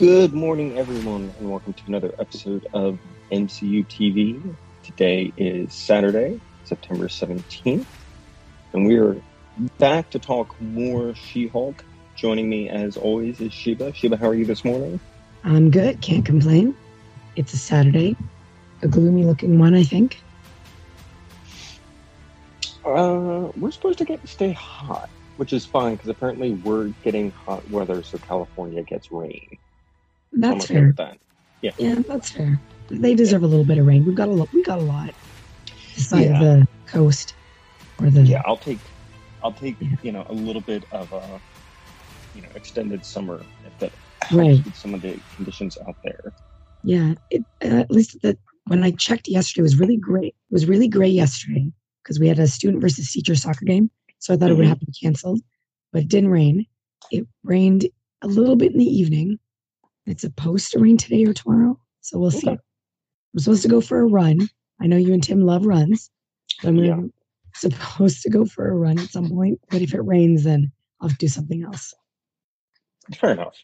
Good morning, everyone, and welcome to another episode of MCU TV. Today is Saturday, September 17th, and we are back to talk more She Hulk. Joining me, as always, is Sheba. Sheba, how are you this morning? I'm good, can't complain. It's a Saturday, a gloomy looking one, I think. Uh, we're supposed to get stay hot, which is fine because apparently we're getting hot weather, so California gets rain. That's fair. with that. Yeah. Yeah, that's fair. They deserve a little bit of rain. We've got a lot. We got a lot. This side Yeah. of the coast, or the Yeah, I'll take, I'll take, Yeah. you know, a little bit of a, you know, extended summer if that helps Right. with some of the conditions out there. yeah. It, uh, at least that when I checked yesterday, it was really great. It was really gray yesterday because we had a student versus teacher soccer game. So I thought it would Mhm. have to be canceled, but it didn't rain. It rained a little bit in the evening. It's supposed to rain today or tomorrow, so we'll see. I'm supposed to go for a run. I know you and Tim love runs. So I'm Yeah. supposed to go for a run at some point, but if it rains, then I'll do something else. Fair enough.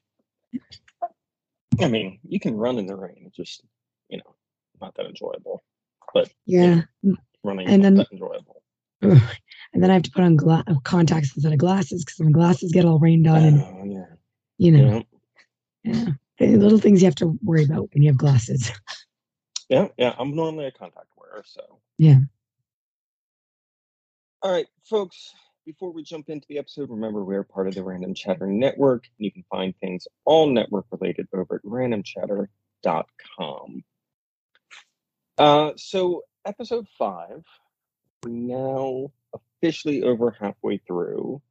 I mean, you can run in the rain. It's just, you know, not that enjoyable. But Yeah. running And is then- not that enjoyable. and then I have to put on gla- uh, contacts instead of glasses because my glasses get all rained on, and Oh, yeah. you know, Yeah. yeah. Hey, little things you have to worry about when you have glasses. Yeah. Yeah. I'm normally a contact wearer, so. Yeah. All right, folks. Before we jump into the episode, remember we are part of the Random Chatter Network. and You can find things all network related over at randomchatter.com. Uh, so, episode five, we're now officially over halfway through.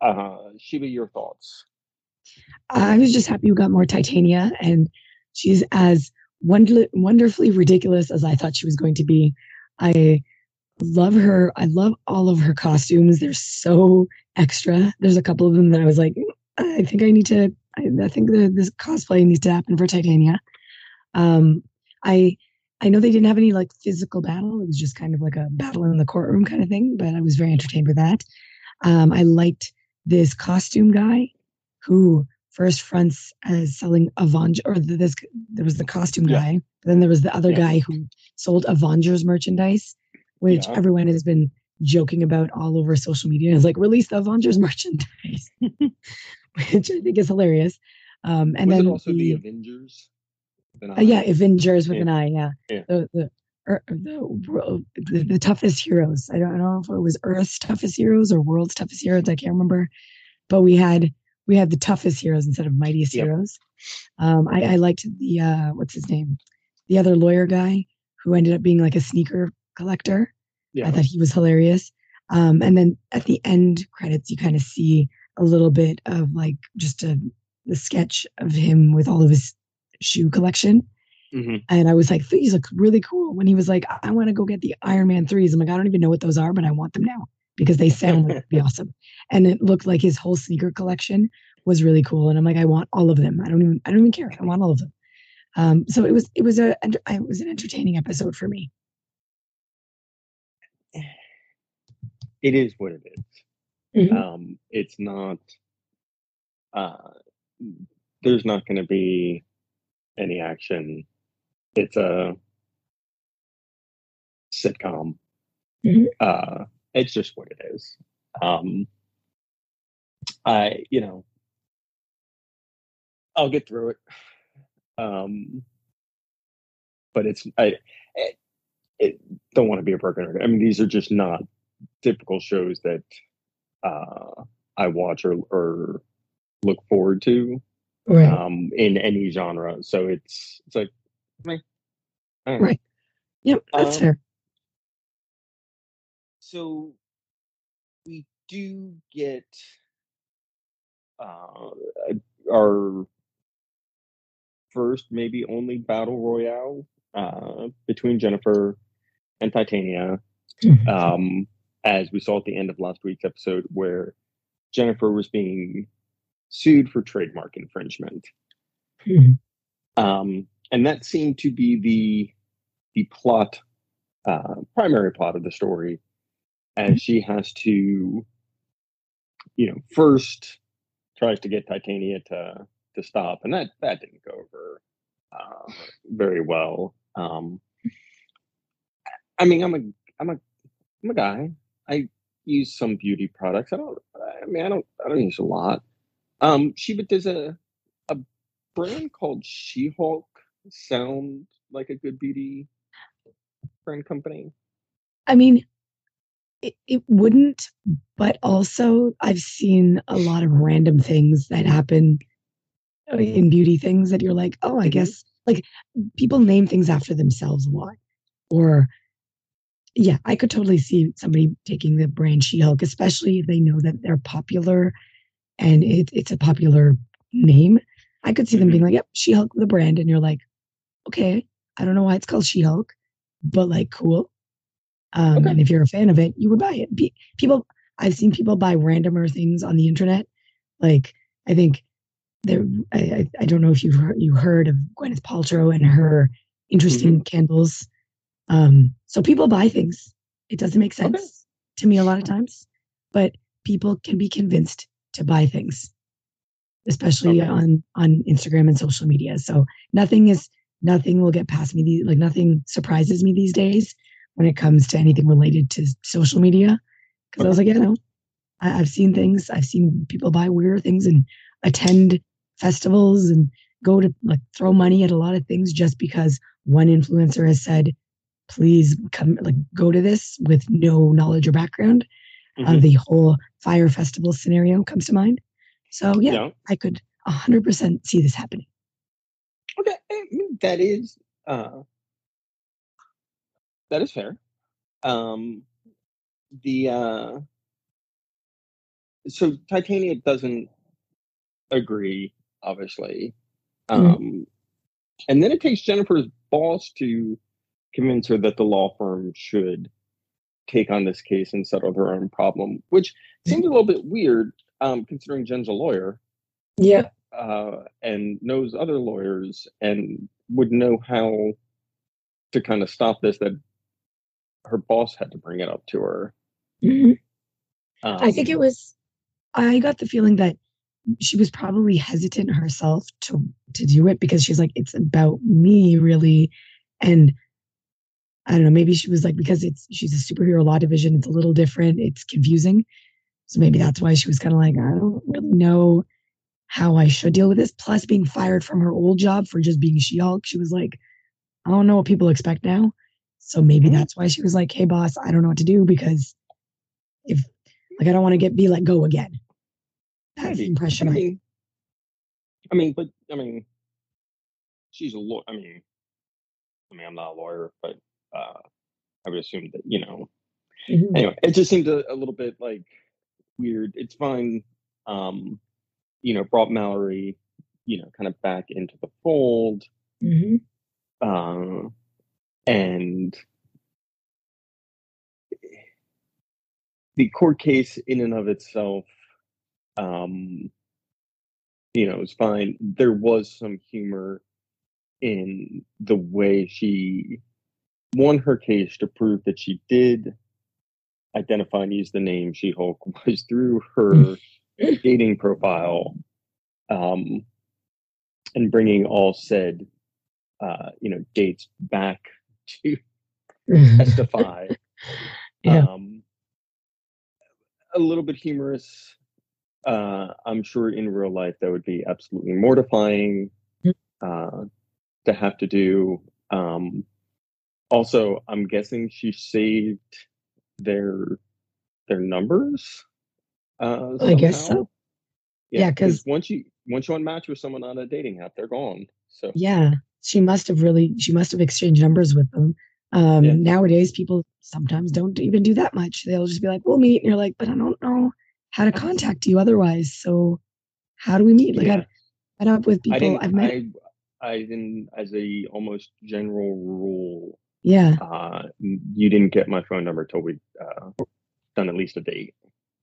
Uh, Shiba, your thoughts? I was just happy we got more Titania, and she's as wonder- wonderfully ridiculous as I thought she was going to be. I love her. I love all of her costumes. They're so extra. There's a couple of them that I was like, I think I need to. I, I think the, this cosplay needs to happen for Titania. Um, I I know they didn't have any like physical battle. It was just kind of like a battle in the courtroom kind of thing. But I was very entertained with that. Um, I liked this costume guy who first fronts as selling Avengers, or the, this there was the costume Yeah. guy, but then there was the other Yeah. guy who sold Avengers merchandise, which Yeah. everyone has been joking about all over social media. It's like release the Avengers merchandise, which I think is hilarious. Um, and Was then also the, the- Avengers? Uh, yeah. Avengers with an eye. Yeah, Yeah. the the, er, the the the toughest heroes. I don't, I don't know if it was Earth's toughest heroes or World's toughest heroes. I can't remember, but we had we had the toughest heroes instead of mightiest Yep. heroes. Um, I, I liked the uh, what's his name, the other lawyer guy who ended up being like a sneaker collector. Yeah. I thought he was hilarious. Um, and then at the end credits, you kind of see a little bit of like just a the sketch of him with all of his shoe collection. Mhm. And I was like, these look really cool. When he was like, I want to go get the Iron Man threes. I'm like, I don't even know what those are, but I want them now because they sound like it'd be awesome. And it looked like his whole sneaker collection was really cool. And I'm like, I want all of them. I don't even, I don't even care. I want all of them. Um, so it was, it was a, it was an entertaining episode for me. It is what it is. Mhm. um it's not uh there's not going to be any action it's a sitcom Mhm. uh it's just what it is um i you know i'll get through it um but it's i it, it don't want to be a broken record i mean these are just not typical shows that uh, I watch or, or look forward to Right. um, in any genre. So it's it's like. I know. Right. yep. That's um, fair. So we do get uh, our first, maybe only battle royale uh, between Jennifer and Titania. um, as we saw at the end of last week's episode, where Jennifer was being sued for trademark infringement. Mhm. Um, and that seemed to be the the plot, uh, primary plot of the story, as she has to, you know, first tries to get Titania to to stop, and that that didn't go over uh, very well. Um, I mean, I'm a I'm a I'm a guy. I use some beauty products. I don't. I mean, I don't. I don't use a lot. Um, she but there's a a brand called She Hulk. Sound like a good beauty brand company? I mean, it, it wouldn't, but also I've seen a lot of random things that happen uh, in beauty things that you're like, oh, I guess like people name things after themselves a lot. Or yeah, I could totally see somebody taking the brand She Hulk, especially if they know that they're popular and it, it's a popular name. I could see them being mm-hmm. like, yep, She Hulk the brand. And you're like, okay, I don't know why it's called She Hulk, but like cool. Um, okay. And if you're a fan of it, you would buy it. People, I've seen people buy randomer things on the internet. Like I think there, I, I don't know if you've heard, you heard of Gwyneth Paltrow and her interesting mm-hmm. candles. Um, so people buy things. It doesn't make sense okay. to me a lot of times, but people can be convinced to buy things, especially okay. on on Instagram and social media. So nothing is nothing will get past me. These, like nothing surprises me these days when it comes to anything related to social media. Because I was like, you know, I, have seen things. I've seen people buy weird things and attend festivals and go to like throw money at a lot of things just because one influencer has said, please come like go to this with no knowledge or background. Uh, mm-hmm. Uh, the whole Fyre Festival scenario comes to mind. So yeah, yeah. I could 100% see this happening. Okay, that is uh, that is fair. Um, the uh, so Titania doesn't agree, obviously, mm-hmm. um, mm-hmm. and then it takes Jennifer's boss to convince her that the law firm should take on this case and settle their own problem, which seems a little bit weird, um, considering Jen's a lawyer. Yeah. Uh, and knows other lawyers and would know how to kind of stop this that her boss had to bring it up to her. Mm-hmm. Um, I think it um, was. I got the feeling that she was probably hesitant herself to to do it because she's like, it's about me, really, and I don't know. Maybe she was like because it's she's a superhero law division. It's a little different. It's confusing, so maybe that's why she was kind of like, I don't really know how I should deal with this. Plus, being fired from her old job for just being She Hulk, she was like, I don't know what people expect now. So maybe mm-hmm. that's why she was like, "Hey, boss, I don't know what to do because if like I don't want to get be let go again." That's the impression. I mean, I mean, but I mean, she's a lawyer. I mean, I mean, I'm not a lawyer, but uh, I would assume that you know. Mm-hmm. Anyway, it just seemed a, a, little bit like weird. It's fine. Um, you know, brought Mallory, you know, kind of back into the fold. Mm-hmm. Uh, and the court case in and of itself um you know it's fine. There was some humor in the way she won her case to prove that she did identify and use the name she-hulk was through her dating profile um and bringing all said uh you know dates back to testify. yeah. Um, a little bit humorous. Uh, I'm sure in real life that would be absolutely mortifying mm-hmm. uh, to have to do. Um, also, I'm guessing she saved their their numbers. Uh, I guess so. Yeah, because yeah, once you once you unmatch with someone on a dating app, they're gone. So yeah, she must have really she must have exchanged numbers with them um, yeah. nowadays people sometimes don't even do that much they'll just be like we'll meet and you're like but i don't know how to contact you otherwise so how do we meet like yeah. i've met up with people i've met I, I didn't as a almost general rule yeah uh, you didn't get my phone number till we uh, done at least a date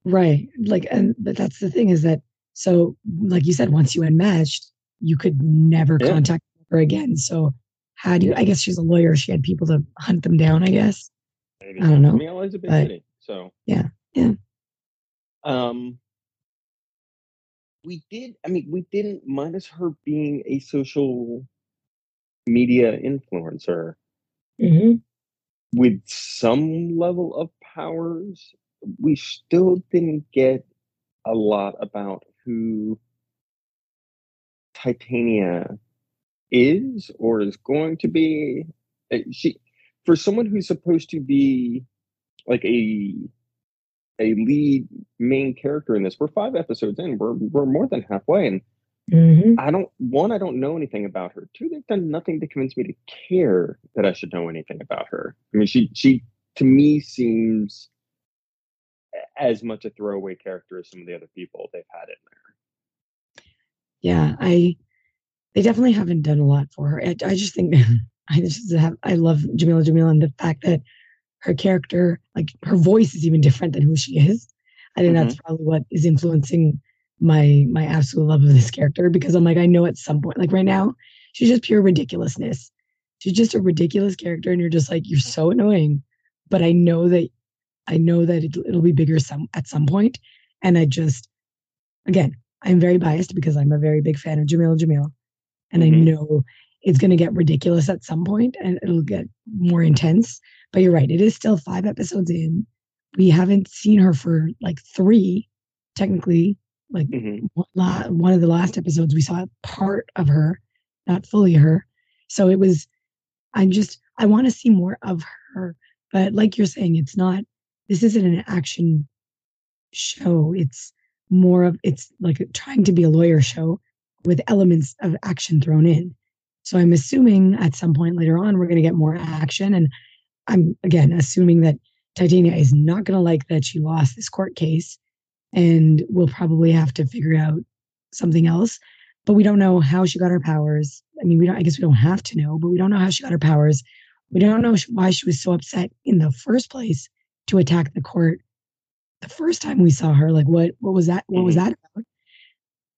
right like and but that's the thing is that so like you said once you unmatched you could never yeah. contact her again. So how do you, I guess she's a lawyer. She had people to hunt them down, I guess. Maybe. I don't know. I mean, Elizabeth but, city, so yeah, yeah. Um, we did. I mean, we didn't minus her being a social media influencer hmm with some level of powers. We still didn't get a lot about who Titania is or is going to be. Uh, She, for someone who's supposed to be like a a lead main character in this, we're five episodes in. We're we're more than halfway, and hmm I don't one, I don't know anything about her. Two, they've done nothing to convince me to care that I should know anything about her. I mean, she she to me seems as much a throwaway character as some of the other people they've had in there. Yeah, I they definitely haven't done a lot for her. I, I just think mm-hmm. I just have I love Jameela Jamila and the fact that her character, like her voice, is even different than who she is. I think that's mm-hmm. probably what is influencing my my absolute love of this character because I'm like I know at some point, like right now, she's just pure ridiculousness. She's just a ridiculous character, and you're just like you're so annoying, but I know that I know that it, it'll be bigger some at some point, and I just again I'm very biased because I'm a very big fan of Jameela Jamil, and I Mhm. know it's going to get ridiculous at some point, and it'll get more intense. But you're right; it is still five episodes in. We haven't seen her for like three, technically. Like Mhm. one la- one of the last episodes, we saw part of her, not fully her. So it was. I'm just. I want to see more of her, but like you're saying, it's not. This isn't an action show. It's more of it's like trying to be a lawyer show with elements of action thrown in. So I'm assuming at some point later on we're going to get more action, and I'm again assuming that Titania is not going to like that she lost this court case, and we'll probably have to figure out something else. But we don't know how she got her powers. I mean, we don't. I guess we don't have to know, but we don't know how she got her powers. We don't know why she was so upset in the first place to attack the court the first time we saw her. Like, what what was that? What was mm-hmm. that about?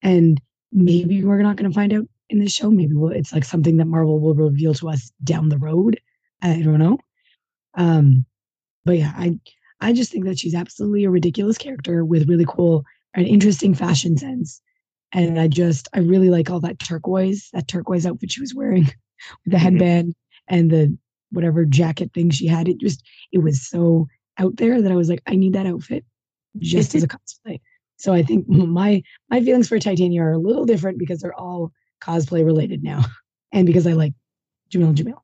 And maybe we're not going to find out in this show. Maybe we'll, it's like something that Marvel will reveal to us down the road. I don't know. Um, but yeah, I I just think that she's absolutely a ridiculous character with really cool and interesting fashion sense. And I just I really like all that turquoise, that turquoise outfit she was wearing with the Mhm. headband and the whatever jacket thing she had. It just it was so out there that I was like, I need that outfit just as a cosplay. So I think my my feelings for Titania are a little different because they're all cosplay related now, and because I like Jamil and Jamil.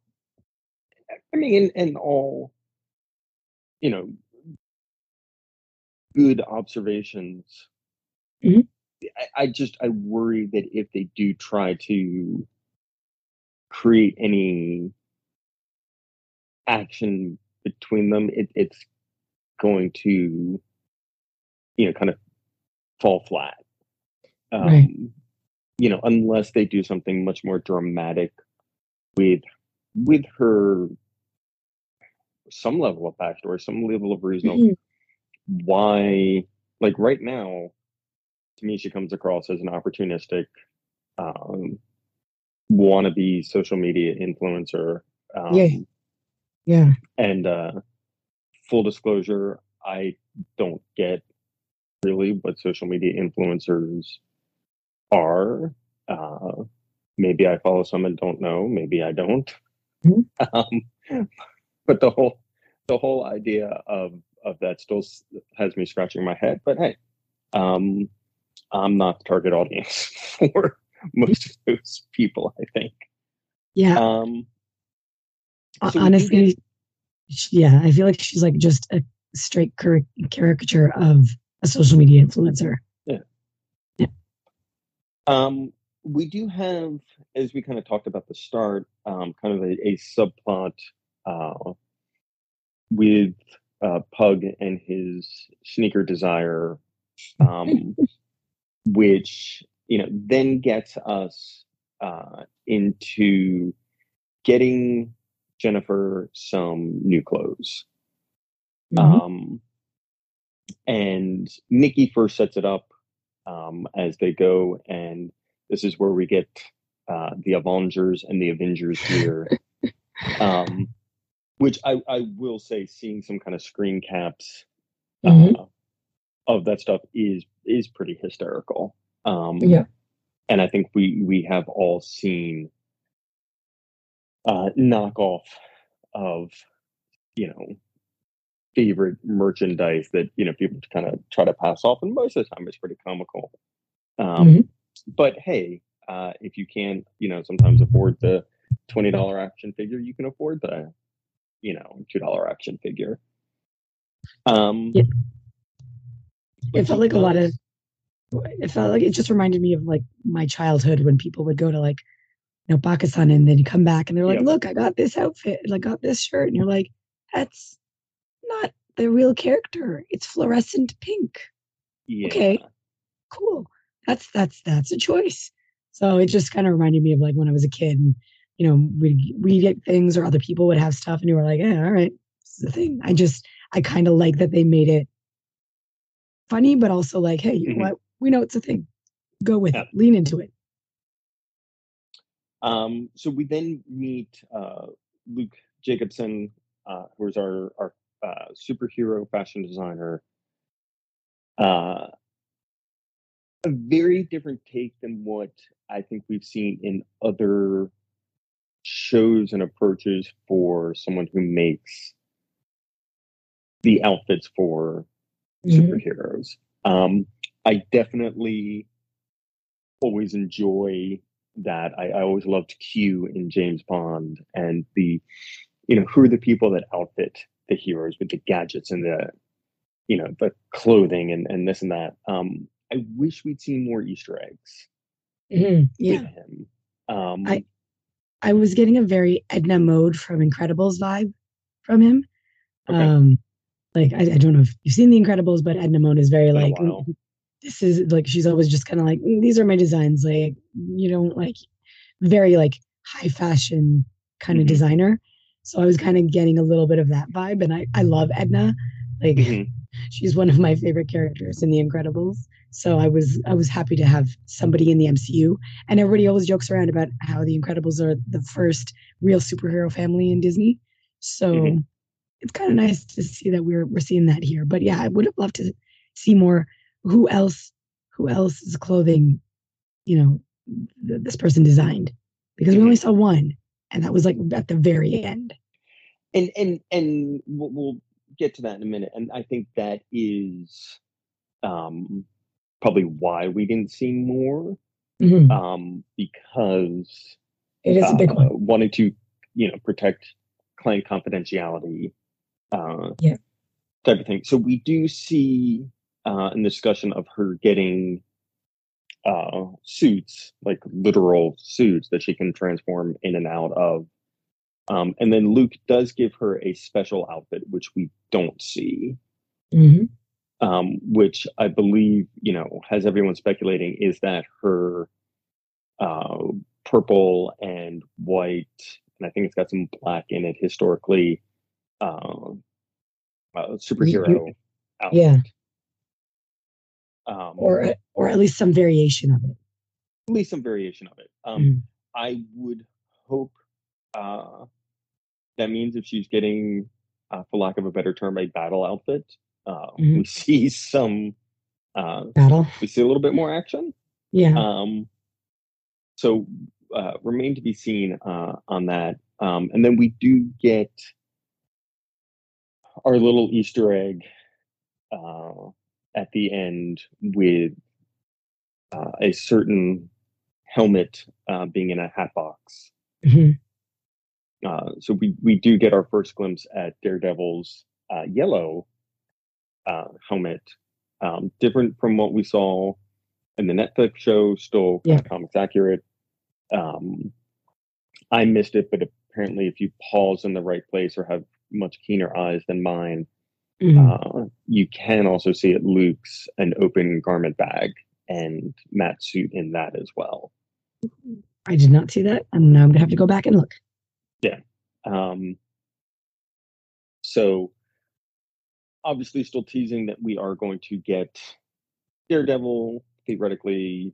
I mean, in, all, you know, good observations. Mhm. I, I just I worry that if they do try to create any action between them, it, it's going to, you know, kind of fall flat. Um, Right. You know, unless they do something much more dramatic with with her some level of backstory, some level of reason Mhm. why like right now to me she comes across as an opportunistic um wannabe social media influencer um Yeah. Yeah. and uh full disclosure i don't get really what social media influencers are uh maybe i follow some and don't know maybe i don't Mhm. um but the whole the whole idea of of that still has me scratching my head but hey um i'm not the target audience for most of those people i think Yeah. um so Honestly, yeah, I feel like she's like just a straight caricature of a social media influencer. Yeah, Um, we do have, as we kind of talked about the start, um, kind of a, a subplot uh, with uh, Pug and his sneaker desire, um, which you know then gets us uh, into getting Jennifer some new clothes. Mhm. Um, and Nikki first sets it up um, as they go, and this is where we get uh, the Avengers and the Avengers here. um, which I, I will say, seeing some kind of screen caps uh, Mhm. of that stuff is is pretty hysterical. Um, Yeah. and I think we we have all seen uh, knockoff of you know favorite merchandise that you know people kind of try to pass off, and most of the time it's pretty comical. Um, Mhm. But hey, uh, if you can't, you know, sometimes afford the twenty dollar action figure, you can afford the you know two dollar action figure. Um, Yeah. It felt like a lot of it felt like it just reminded me of like my childhood when people would go to like you know Pakistan and then you come back and they're like, Yep. look, I got this outfit and I got this shirt, and you're like, that's not the real character. It's fluorescent pink. yeah. okay. Cool. That's that's that's a choice. So it just kind of reminded me of like when I was a kid and you know, we we get things or other people would have stuff and you were like, yeah, all right, this is the thing. I just I kind of like that they made it funny, but also like, hey, you know Mhm. what? We know it's a thing. Go with Yeah. it. Lean into it. Um, so we then meet uh, Luke Jacobson, uh, who is our our uh, superhero fashion designer. Uh, a very different take than what I think we've seen in other shows and approaches for someone who makes the outfits for Mhm. superheroes. Um, I definitely always enjoy that. I, I always loved Q in James Bond and the, you know, who are the people that outfit the heroes with the gadgets and the, you know, the clothing and, and this and that. Um, I wish we'd seen more Easter eggs Mhm. Yeah. with him. Um, I- I was getting a very Edna Mode from Incredibles vibe from him. Okay. Um, like I, I don't know if you've seen The Incredibles, but Edna Mode is very like this is like she's always just kind of like "Mm, these are my designs. Like you don't like very like high fashion kind of Mhm. designer. So I was kind of getting a little bit of that vibe, and I I love Edna. Like mhm. she's one of my favorite characters in The Incredibles. So I was I was happy to have somebody in the MCU. And everybody always jokes around about how The Incredibles are the first real superhero family in Disney. So Mhm. it's kind of nice to see that we're we're seeing that here. But yeah, I would have loved to see more. Who else? Who else's clothing? You know, th- this person designed because we Mhm. only saw one, and that was like at the very end. and and and we'll, we'll get to that in a minute and i think that is um probably why we didn't see more Mhm. um because It is a big uh, one. wanting to you know protect client confidentiality uh Yeah. type of thing so we do see uh in the discussion of her getting uh suits like literal suits that she can transform in and out of um and then luke does give her a special outfit which we don't see Mhm. um, which I believe, you know, has everyone speculating is that her uh, purple and white, and I think it's got some black in it historically, uh, uh, superhero outfit. Yeah, Um, or or at least some variation of it. at least some variation of it. Um, Mhm. I would hope uh, that means if she's getting, uh, for lack of a better term, a battle outfit, uh, Mhm. we see some, uh, Battle. we see a little bit more action. Yeah. Um, so uh, remain to be seen uh, on that. Um, and then we do get our little Easter egg uh, at the end with uh, a certain helmet uh, being in a hat box. Mhm. Uh, so we, we do get our first glimpse at Daredevil's uh, yellow uh, helmet, um, different from what we saw in the Netflix show, still of comics accurate. Um, I missed it, but apparently, if you pause in the right place or have much keener eyes than mine, Mhm. uh, you can also see at Luke's an open garment bag and Matt's suit in that as well. I did not see that, and now I'm gonna have to go back and look. Yeah. Um, so obviously still teasing that we are going to get Daredevil theoretically.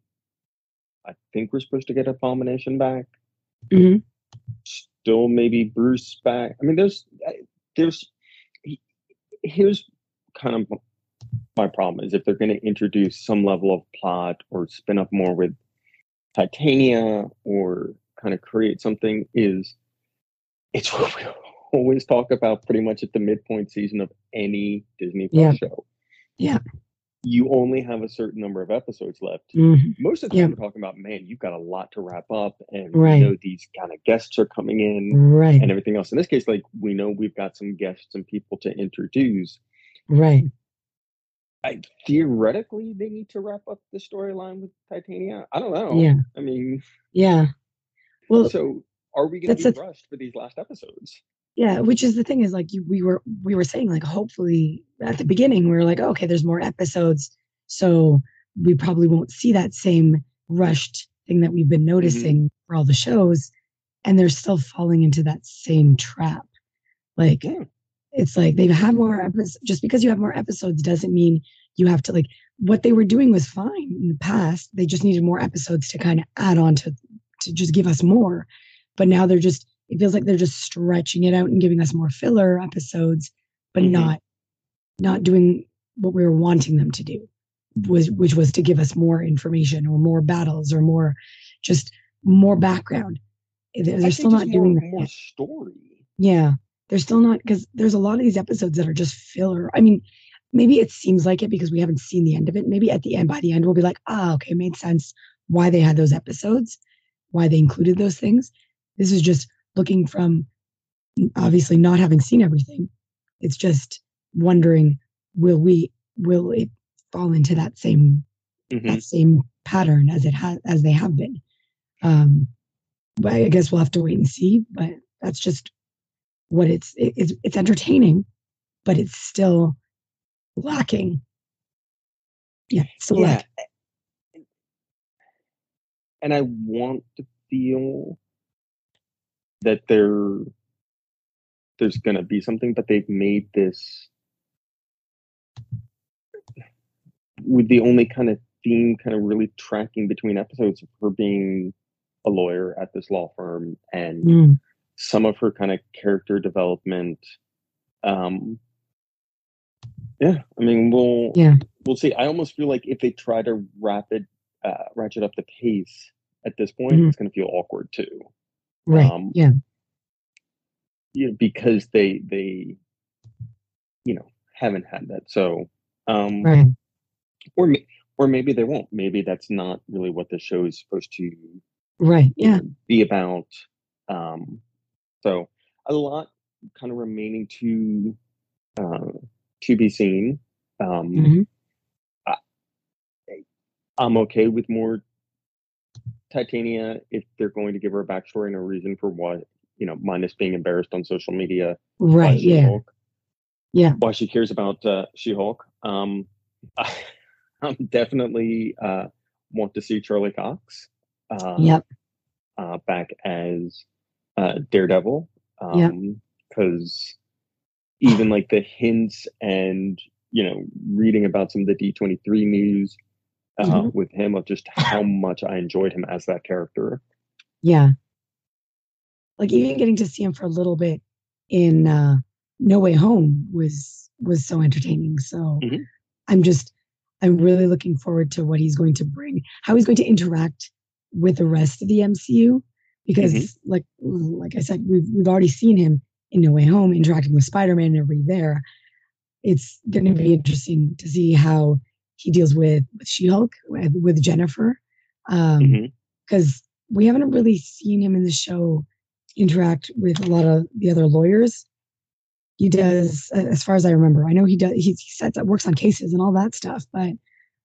I think we're supposed to get Abomination back. hmm Still maybe Bruce back. I mean, there's uh, there's he- here's kind of my problem is if they're going to introduce some level of plot or spin up more with Titania or kind of create something is it's what we always talk about pretty much at the midpoint season of any Disney Plus Yeah. show. Yeah. You only have a certain number of episodes left. Mhm. Most of the time, we're talking about, man, you've got a lot to wrap up, and Right. you know these kind of guests are coming in Right. and everything else. In this case, like we know we've got some guests and people to introduce. Right. I, theoretically, they need to wrap up the storyline with Titania. I don't know. Yeah. I mean, Yeah. Well, so are we going to be rushed for these last episodes? Yeah, which is the thing is like you, we were we were saying like hopefully at the beginning we were like okay there's more episodes. So we probably won't see that same rushed thing that we've been mm-hmm. noticing for all the shows and they're still falling into that same trap. Like Yeah. it's like they have more episodes just because you have more episodes doesn't mean you have to like what they were doing was fine in the past they just needed more episodes to kind of add on to to just give us more but now they're just it feels like they're just stretching it out and giving us more filler episodes but Mhm. not not doing what we were wanting them to do was which was to give us more information or more battles or more just more background they're, they're still not doing that more yet. story. Yeah, they're still not because there's a lot of these episodes that are just filler. I mean, maybe it seems like it because we haven't seen the end of it. Maybe at the end, by the end, we'll be like, ah, okay, made sense why they had those episodes, why they included those things. This is just looking from obviously not having seen everything. It's just wondering, will we, will it fall into that same Mhm. that same pattern as it has as they have been. Um, but I guess we'll have to wait and see. But that's just what it's it, it's it's entertaining, but it's still lacking. Yeah, it's still Yeah. lacking. And I want to feel that there there's going to be something, but they've made this with the only kind of theme kind of really tracking between episodes of her being a lawyer at this law firm and Mm, some of her kind of character development. Um, yeah, I mean, we'll Yeah. we'll see. I almost feel like if they try to rapid uh, ratchet up the pace at this point, Mhm. it's going to feel awkward too. Right. Um, yeah. you know, because they they you know haven't had that. So um, Right. or or maybe they won't. Maybe that's not really what the show is supposed to Right. Yeah. know, be about. Um, so a lot kind of remaining to uh, to be seen. Um, Mhm. I'm okay with more Titania if they're going to give her a backstory and a reason for why, you know, minus being embarrassed on social media Right. Yeah. She-Hulk, Yeah. why she cares about uh, She-Hulk. Um, I, I'm definitely uh, want to see Charlie Cox. Uh, Yep. uh, back as uh, Daredevil. Yeah. Because even like the hints and, you know, reading about some of the D23 news uh, Mhm. with him of just how much I enjoyed him as that character. Yeah. Like even getting to see him for a little bit in uh No Way Home was was so entertaining. So Mhm. I'm just I'm really looking forward to what he's going to bring, how he's going to interact with the rest of the MCU. Because like like I said, we've we've already seen him in No Way Home interacting with Spider-Man and everybody there. It's gonna be interesting to see how he deals with, with She-Hulk, with, with Jennifer. Um Mhm. because we haven't really seen him in the show interact with a lot of the other lawyers. He does, as far as I remember. I know he does. He, he sets up, works on cases and all that stuff, but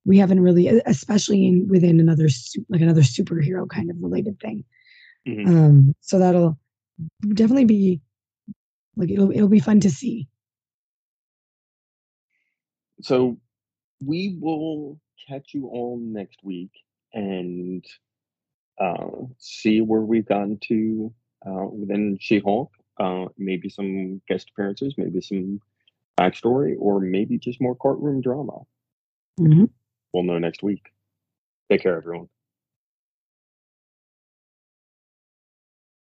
we haven't really, especially in within another like another superhero kind of related thing. Mhm. Um, so that'll definitely be like it'll it'll be fun to see. So we will catch you all next week and uh, see where we've gotten to uh, within She-Hulk. Uh, maybe some guest appearances, maybe some backstory, or maybe just more courtroom drama. Mhm. We'll know next week. Take care, everyone.